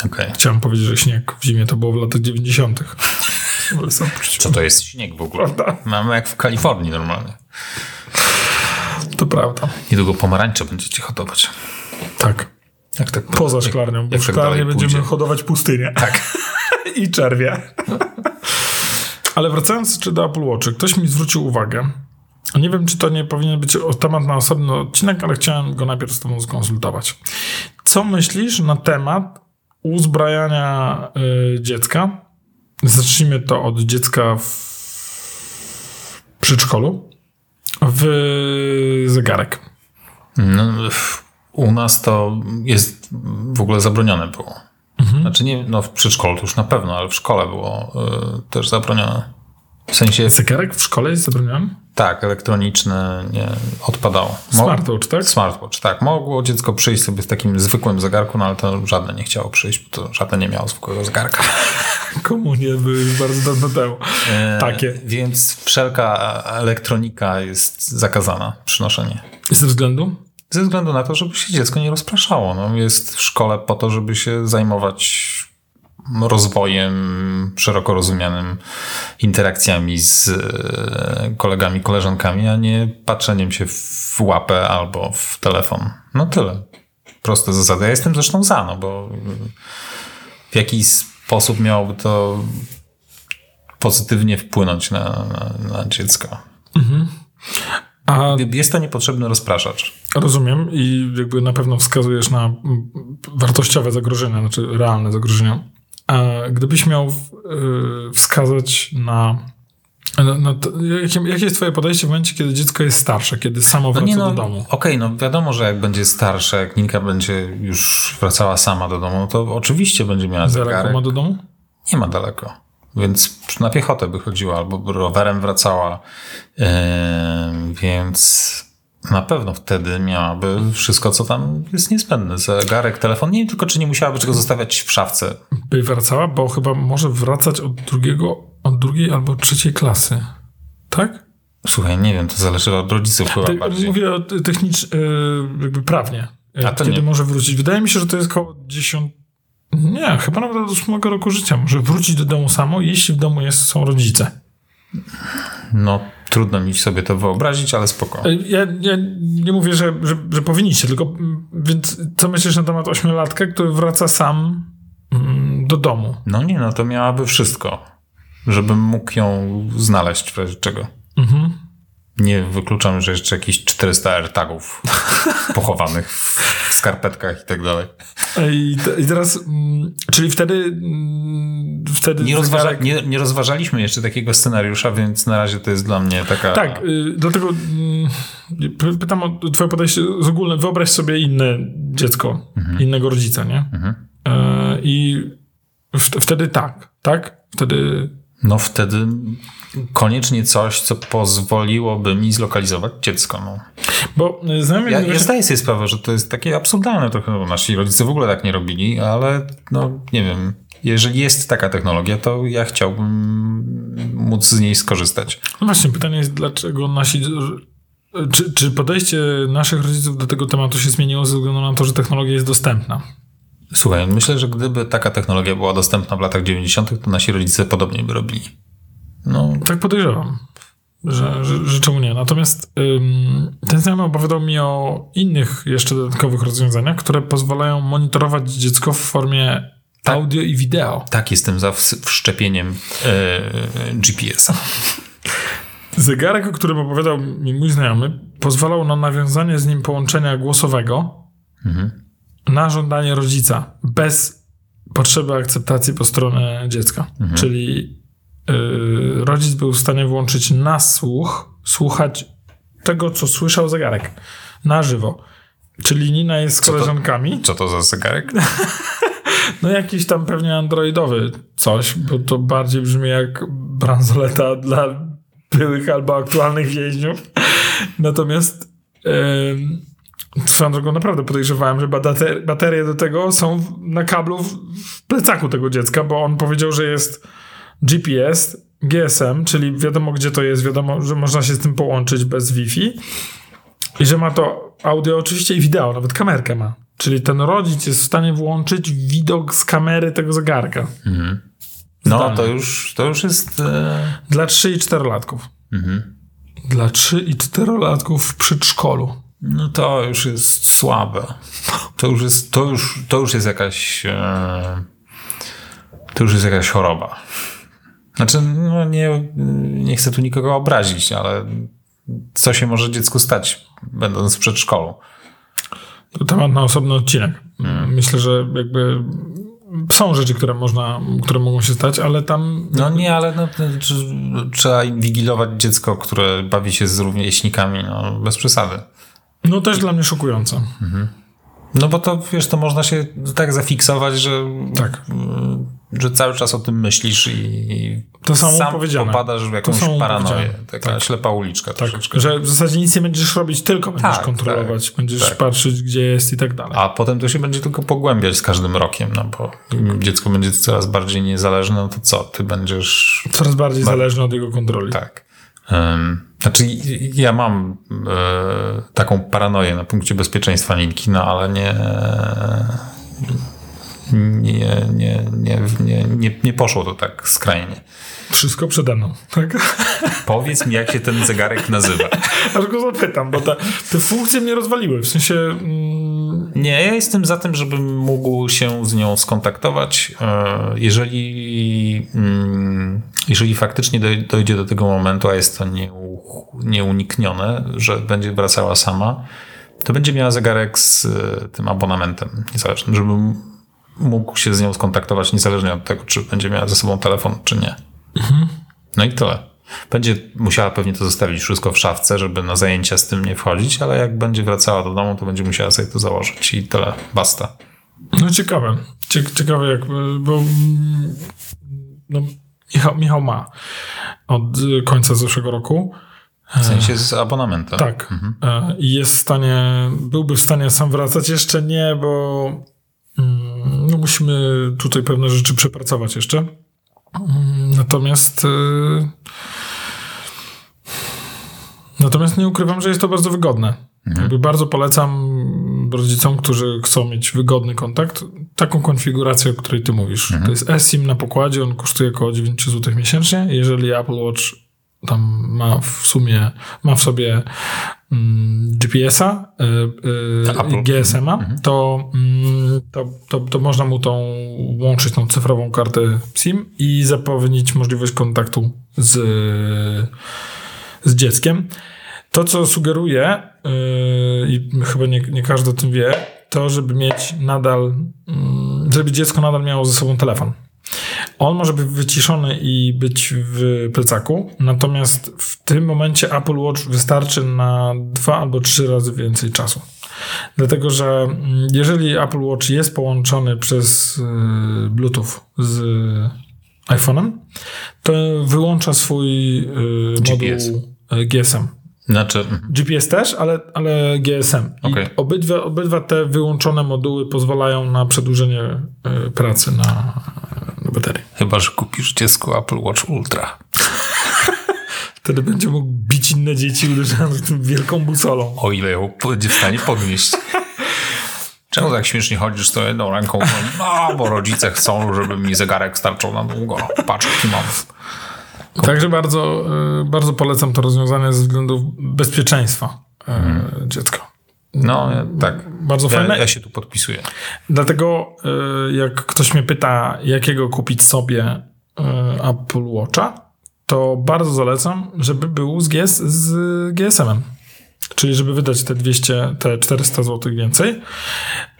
Okej. Chciałem powiedzieć, że śnieg w zimie to było w latach 90. Ale sam Co to jest śnieg w ogóle? Prawda. Mamy jak w Kalifornii normalnie. To prawda. Niedługo pomarańcze będziecie hodować. Tak. Jak tak Poza jak- szklarnią, bo w tak szklarni będziemy pójdzie? hodować pustynię. Tak. I czerwie. Ale wracając jeszcze do Apple Watch, ktoś mi zwrócił uwagę. Nie wiem, czy to nie powinien być temat na osobny odcinek, ale chciałem go najpierw z tobą skonsultować. Co myślisz na temat uzbrajania y, dziecka? Zacznijmy to od dziecka w przedszkolu. W zegarek. No, u nas to jest w ogóle zabronione było. Znaczy nie, no w przedszkolu to już na pewno, ale w szkole było y, też zabronione. W sensie, Zegarek w szkole jest zabroniony? Tak, elektroniczne nie odpadało. Mo- Smartwatch, tak? Smartwatch, tak. Mogło dziecko przyjść sobie w takim zwykłym zegarku, no ale to żadne nie chciało przyjść, bo to żadne nie miało zwykłego zegarka. Komunie były już bardzo dawno temu. E, Takie. Więc wszelka elektronika jest zakazana, przynoszenie. Ze względu? Ze względu na to, żeby się dziecko nie rozpraszało. No, jest w szkole po to, żeby się zajmować rozwojem szeroko rozumianym, interakcjami z e, kolegami, koleżankami, a nie patrzeniem się w łapę albo w telefon. No tyle. Proste zasady. Ja jestem zresztą za, no bo w jaki sposób miałoby to pozytywnie wpłynąć na, na, na dziecko. A Jest to niepotrzebny rozpraszacz. rozumiem i jakby na pewno wskazujesz na mm, wartościowe zagrożenia, znaczy realne zagrożenia. A gdybyś miał y, wskazać na. na to, jakie, jakie jest twoje podejście w momencie, kiedy dziecko jest starsze, kiedy samo No wraca nie no, do domu? okej, no wiadomo, że jak będzie starsze, jak Ninka będzie już wracała sama do domu, no to oczywiście będzie miała Daleko zegarek. ma do domu? Nie ma daleko. Więc na piechotę by chodziła, albo rowerem wracała. Yy, więc na pewno wtedy miałaby wszystko, co tam jest niezbędne. Zegarek, telefon. Nie wiem tylko, czy nie musiałaby czego zostawiać w szafce. By wracała, bo chyba może wracać od drugiego, od drugiej albo trzeciej klasy. Tak? Słuchaj, nie wiem, to zależy od rodziców chyba Ty, bardziej. mówię technicznie, jakby prawnie. A to kiedy nie. może wrócić? Wydaje mi się, że to jest około 10. Nie, chyba nawet od 8 roku życia. Może wrócić do domu samo, jeśli w domu jest, są rodzice. No, trudno mi sobie to wyobrazić, ale spoko. E, Ja, ja nie mówię, że, że, że powinniście, tylko mm, więc co myślisz na temat ośmiolatka, który wraca sam mm, do domu. No nie, no to miałaby wszystko, żebym mógł ją znaleźć w razie czego. Mhm. Nie wykluczam, że jeszcze jakieś 400 AirTagów pochowanych w skarpetkach i tak dalej. I, te, i teraz, mm, czyli wtedy, mm, wtedy Nie, rozważa, zegarek- nie, nie rozważaliśmy jeszcze takiego scenariusza, więc na razie to jest dla mnie taka... Tak, y, dlatego mm, py- pytam o twoje podejście z ogólne. Wyobraź sobie inne dziecko, Mhm. innego rodzica, nie? E, I w, wtedy tak, tak? Wtedy No wtedy koniecznie coś, co pozwoliłoby mi zlokalizować dziecko. No. Bo y, znajomy Ja, ja zdaję sobie sprawę, że to jest takie absurdalne trochę, bo nasi rodzice w ogóle tak nie robili, ale no nie wiem, jeżeli jest taka technologia, to ja chciałbym móc z niej skorzystać. No właśnie, pytanie jest, dlaczego nasi. Czy, czy podejście naszych rodziców do tego tematu się zmieniło ze względu na to, że technologia jest dostępna? Słuchaj, myślę, że gdyby taka technologia była dostępna w latach 90., to nasi rodzice podobnie by robili. No, Tak podejrzewam, że, że, że czemu nie. Natomiast ym, ten znajomy opowiadał mi o innych jeszcze dodatkowych rozwiązaniach, które pozwalają monitorować dziecko w formie Tak. audio i wideo. tak jestem za wszczepieniem e, GPS-a. Zegarek, o którym opowiadał mi mój znajomy, pozwalał na nawiązanie z nim połączenia głosowego na żądanie rodzica, bez potrzeby akceptacji po stronie dziecka. Czyli yy, rodzic był w stanie włączyć na słuch, słuchać tego, co słyszał zegarek na żywo. Czyli Nina jest z to- koleżankami. Co to za zegarek? No jakiś tam pewnie androidowy coś, bo to bardziej brzmi jak bransoleta dla byłych albo aktualnych więźniów. Natomiast em, swoją drogą naprawdę podejrzewałem, że baterie, do tego są na kablu w, plecaku tego dziecka, bo on powiedział, że jest GPS, GSM, czyli wiadomo gdzie to jest, wiadomo, że można się z tym połączyć bez Wi-Fi i że ma to audio oczywiście i wideo, nawet kamerkę ma. Czyli ten rodzic jest w stanie włączyć widok z kamery tego zegarka. No, Zdalnie. to już, to już jest... E, Dla 3 i 4 latków. Dla 3 i 4 latków w przedszkolu. No to już jest słabe. To już jest, to już, to już jest jakaś... E, to już jest jakaś choroba. Znaczy, no nie, nie chcę tu nikogo obrazić, ale co się może dziecku stać, będąc w przedszkolu? To temat na osobny odcinek. Myślę, że jakby są rzeczy, które można, które mogą się stać, ale tam No nie, ale no, trzeba inwigilować dziecko, które bawi się z rówieśnikami, no, bez przesady. No też dla mnie szokujące. No bo to, wiesz, to można się tak zafiksować, że, Tak. że cały czas o tym myślisz i To samo sam popadasz w jakąś paranoję. Taka ślepa uliczka troszeczkę. Że w zasadzie nic nie będziesz robić, tylko będziesz Tak, kontrolować, będziesz tak. patrzeć, gdzie jest i tak dalej. A potem to się będzie tylko pogłębiać z każdym rokiem, no bo dziecko będzie coraz bardziej niezależne, no to co? Ty będziesz Coraz bardziej zależny od jego kontroli. Tak. Em, znaczy, ja mam e, taką paranoję na punkcie bezpieczeństwa Ninki, no ale nie. Nie, nie, nie, nie, nie, nie poszło to tak skrajnie. Wszystko przede mną. Tak? Powiedz mi, jak się ten zegarek nazywa. Aż go zapytam, bo te, te funkcje mnie rozwaliły. W sensie. Mm, Nie, ja jestem za tym, żebym mógł się z nią skontaktować. E, Jeżeli, mm, jeżeli faktycznie doj- dojdzie do tego momentu, a jest to nieu- nieuniknione, że będzie wracała sama, to będzie miała zegarek z e, tym abonamentem niezależnym, żebym mógł się z nią skontaktować niezależnie od tego, czy będzie miała ze sobą telefon, czy nie. No i tyle. Będzie musiała pewnie to zostawić wszystko w szafce, żeby na zajęcia z tym nie wchodzić, ale jak będzie wracała do domu, to będzie musiała sobie to założyć i tyle. Basta. no ciekawe. Cie, ciekawe, jak. Bo. mm, No, Michał, Michał ma od końca zeszłego roku. W sensie z abonamentem. Tak. E, I jest w stanie, byłby w stanie sam wracać. Jeszcze nie, bo mm, no musimy tutaj pewne rzeczy przepracować jeszcze. Mm, Natomiast y, natomiast nie ukrywam, że jest to bardzo wygodne. Jakby bardzo polecam rodzicom, którzy chcą mieć wygodny kontakt, taką konfigurację, o której ty mówisz. To jest eSIM na pokładzie, on kosztuje około 9 zł miesięcznie. Jeżeli Apple Watch tam ma w sumie, ma w sobie mm, GPS-a, y, y. GSM-a, to, mm, to, to, to można mu tą łączyć tą cyfrową kartę SIM i zapewnić możliwość kontaktu z, z dzieckiem. To, co sugeruję, yy, i chyba nie, nie każdy o tym wie, to żeby mieć nadal, mm, żeby dziecko nadal miało ze sobą telefon. On może być wyciszony i być w plecaku, natomiast w tym momencie Apple Watch wystarczy na dwa albo trzy razy więcej czasu. Dlatego, że mm, jeżeli Apple Watch jest połączony przez y, Bluetooth z iPhone'em, to wyłącza swój y, GPS. moduł y, GSM. Znaczy, mhm. GPS też, ale, ale GSM. Okej. obydwa, obydwa te wyłączone moduły pozwalają na przedłużenie y, pracy na. Chyba, że kupisz dziecku Apple Watch Ultra. Wtedy będzie mógł bić inne dzieci uderzając tym wielką busolą. O ile ją będzie w stanie podnieść. Czemu tak śmiesznie chodzisz z tą jedną ręką? No, bo rodzice chcą, żeby mi zegarek starczał na długo. Patrz, jaki mam. Także bardzo, y, bardzo polecam to rozwiązanie ze względu bezpieczeństwa Mhm. dziecka. No, tak. Bardzo Ja, fajne. ja się tu podpisuję. Dlatego y, jak ktoś mnie pyta, jakiego kupić sobie y, Apple Watcha, to bardzo zalecam, żeby był z, GS, z GSM-em. Czyli żeby wydać te 200, te 400 zł więcej.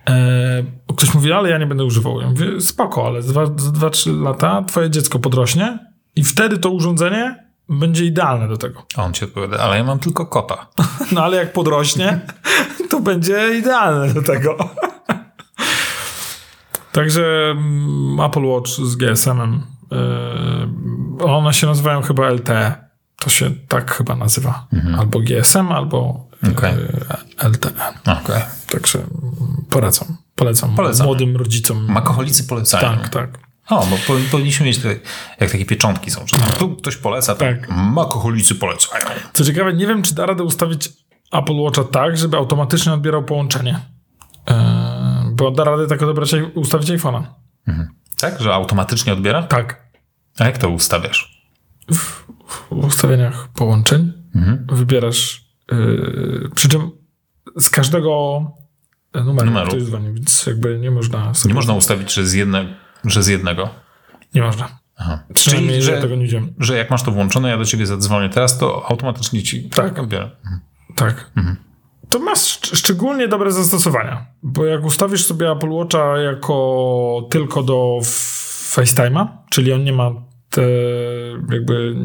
E, ktoś mówi, ale ja nie będę używał. Ja mówię, spoko, ale za 2-3 lata twoje dziecko podrośnie i wtedy to urządzenie będzie idealne do tego. A on ci odpowiada, ale ja mam tylko kota. No ale jak podrośnie, to będzie idealne do tego. Także mm, Apple Watch z GSM-em, yy, one się nazywają chyba LTE. To się tak chyba nazywa. Albo GSM, albo Okej. yy, LTE. Okej. Także polecam. Polecam Polecamy. młodym rodzicom. Makoholicy polecają. Tak, tak. O, bo po, powinniśmy mieć tutaj, jak takie pieczątki są, że tu ktoś poleca, Tak. makoholicy polecają. Co ciekawe, nie wiem, czy da radę ustawić Apple Watcha tak, żeby automatycznie odbierał połączenie. Yy, bo da radę tak odebrać, ustawić iPhone'a. Tak, że automatycznie odbiera? Tak. A jak to ustawiasz? w ustawieniach połączeń Mhm. wybierasz, yy, przy czym z każdego numeru, Numeru. który dzwoni, więc jakby nie można sobie, Nie można ustawić, że z, jedne, że z jednego. nie można. Aha. Przynajmniej Czyli, że że, tego nie że jak masz to włączone, ja do ciebie zadzwonię teraz, to automatycznie ci Tak. odbiera. Tak. Mhm. To ma szcz- szczególnie dobre zastosowania, bo jak ustawisz sobie Apple Watcha jako tylko do FaceTime'a, czyli on nie ma te, jakby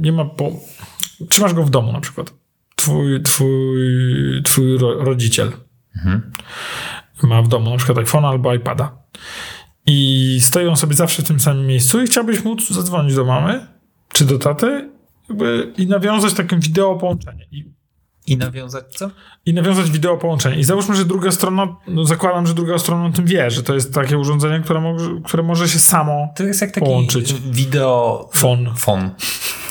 nie ma po... Trzymasz go w domu na przykład. Twój, twój, twój ro- rodziciel Mhm. ma w domu na przykład iPhone albo iPada. I stoi on sobie zawsze w tym samym miejscu i chciałbyś móc zadzwonić do mamy czy do taty jakby, i nawiązać takim wideo połączenie. I I nawiązać co? i nawiązać wideo połączenie. I załóżmy, że druga strona, no zakładam, że druga strona o tym wie, że to jest takie urządzenie, które może, które może się samo To jest jak taki Połączyć. wideo... fon. Fon.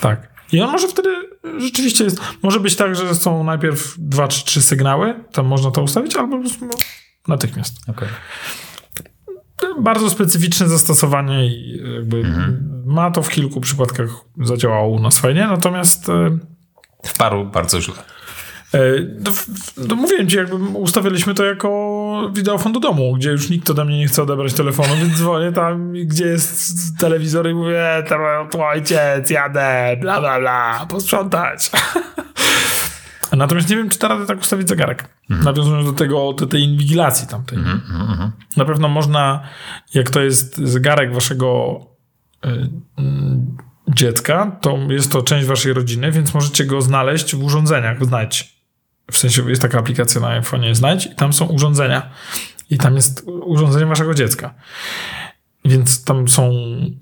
Tak. I on może wtedy rzeczywiście jest. Może być tak, że są najpierw dwa czy trzy sygnały, tam można to ustawić, albo no, natychmiast. Okej. Bardzo specyficzne zastosowanie i jakby ma to w kilku przypadkach zadziałało u nas fajnie, natomiast e, W paru bardzo źle. E, To, to mówiłem ci, jakby ustawialiśmy to jako wideofon do domu, gdzie już nikt ode mnie nie chce odebrać telefonu, więc dzwonię tam, gdzie jest telewizor i mówię, to to ojciec, jadę, bla, bla, bla, posprzątać. Natomiast nie wiem, czy da radę tak ustawić zegarek. Nawiązując do tego, do tej inwigilacji tamtej. Na pewno można, jak to jest zegarek waszego y, dziecka, to jest to część waszej rodziny, więc możecie go znaleźć w urządzeniach, znajdź. W sensie jest taka aplikacja na iPhone'ie Znajdź i tam są urządzenia. I tam jest urządzenie waszego dziecka. Więc tam są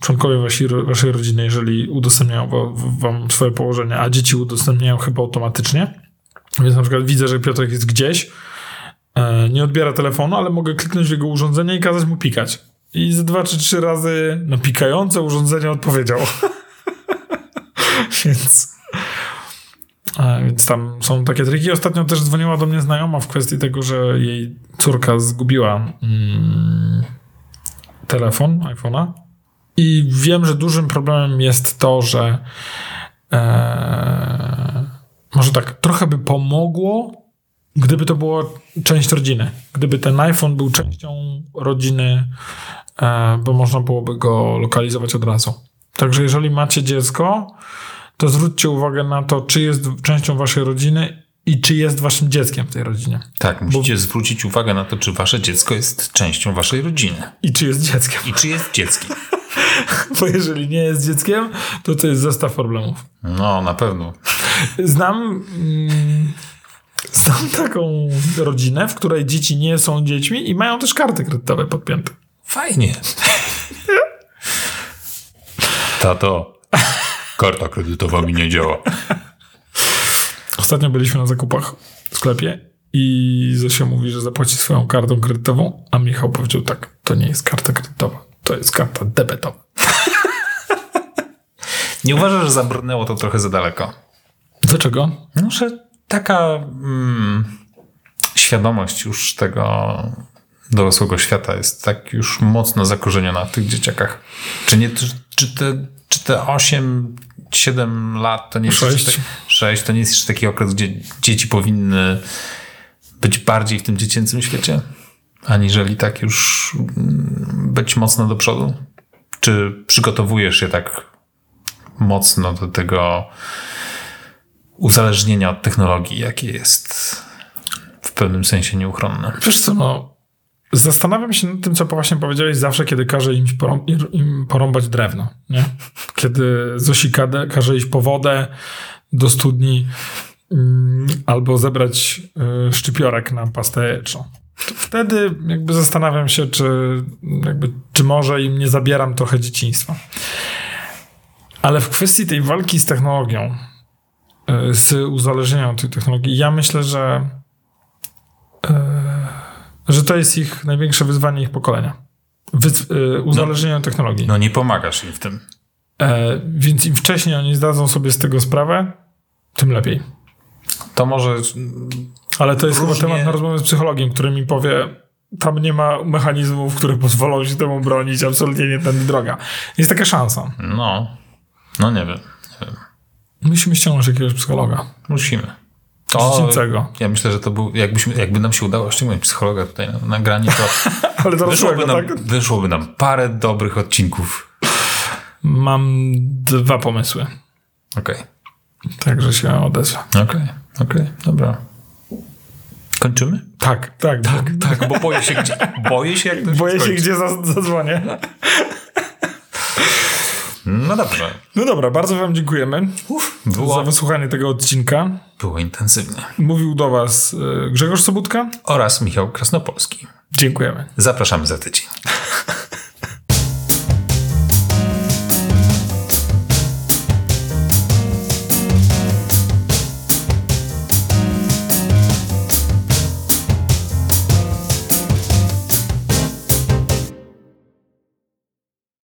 członkowie wasi, waszej rodziny, jeżeli udostępniają wa- wam swoje położenie, a dzieci udostępniają chyba automatycznie. Więc na przykład widzę, że Piotrek jest gdzieś, e, nie odbiera telefonu, ale mogę kliknąć w jego urządzenie i kazać mu pikać. I z dwa czy trzy razy na pikające urządzenie odpowiedział. więc, e, więc tam są takie triki. Ostatnio też dzwoniła do mnie znajoma w kwestii tego, że jej córka zgubiła mm, telefon, iPhone'a. I wiem, że dużym problemem jest to, że e, może tak, trochę by pomogło, gdyby to było część rodziny. Gdyby ten iPhone był częścią rodziny, e, bo można byłoby go lokalizować od razu. Także jeżeli macie dziecko, to zwróćcie uwagę na to, czy jest częścią waszej rodziny i czy jest waszym dzieckiem w tej rodzinie. Tak, musicie zwrócić uwagę na to, czy wasze dziecko jest częścią waszej rodziny. I czy jest dzieckiem. I czy jest dzieckiem. Bo jeżeli nie jest dzieckiem, to to jest zestaw problemów. No, na pewno. Znam, mm, znam taką rodzinę, w której dzieci nie są dziećmi i mają też karty kredytowe podpięte. Fajnie. Tato, karta kredytowa mi nie działa. Ostatnio byliśmy na zakupach w sklepie i Zosia mówi, że zapłaci swoją kartą kredytową, a Michał powiedział tak, to nie jest karta kredytowa, to jest karta debetowa. Nie uważasz, że zabrnęło to trochę za daleko? Dlaczego? No, że taka mm, świadomość już tego dorosłego świata jest tak już mocno zakorzeniona w tych dzieciakach. Czy, nie, czy, czy, te, czy te 8, 7 lat to nie jest Sześć. jeszcze tak, 6 to nie jest jeszcze taki okres, gdzie dzieci powinny być bardziej w tym dziecięcym świecie, aniżeli tak już mm, być mocno do przodu? Czy przygotowujesz się tak mocno do tego uzależnienia od technologii, jakie jest w pewnym sensie nieuchronne? Wiesz co, no, zastanawiam się nad tym, co właśnie powiedziałeś zawsze, kiedy każe im, im porąbać drewno, nie? Kiedy Zosi każe iść po wodę do studni mm, albo zebrać y, szczypiorek na pastę jajeczną. Wtedy jakby zastanawiam się, czy, jakby, czy może im nie zabieram trochę dzieciństwa. Ale w kwestii tej walki z technologią, z uzależnieniem od tej technologii, ja myślę, że że to jest ich największe wyzwanie ich pokolenia. Wy, y, uzależnienie od technologii. No nie pomagasz im w tym. E, więc im wcześniej oni zdadzą sobie z tego sprawę, tym lepiej. To może Ale to jest Różnie- chyba temat na rozmowę z psychologiem, który mi powie, tam nie ma mechanizmów, które pozwolą się temu bronić, absolutnie nie tędy droga. Jest taka szansa. no, no nie wiem. Musimy ściągnąć jakiegoś psychologa. Musimy. Dziecięcego. ja myślę, że to był, jakbyśmy, jakby nam się udało ściągnąć psychologa tutaj na nagranie, to Ale to wyszłoby nam, tak? wyszłoby nam parę dobrych odcinków. Mam dwa pomysły. Okej, Także się odezwę. okej, okej, dobra. Kończymy? Tak, tak. Tak, Tak, bo boję się, gdzie, boję się jak to Boję się, skończy. gdzie za- zadzwonię. No dobrze. No dobra, bardzo wam dziękujemy za Było, wysłuchanie tego odcinka. było intensywnie. Mówił do was y, Grzegorz Sobutka. Oraz Michał Krasnopolski. Dziękujemy. Zapraszamy za tydzień.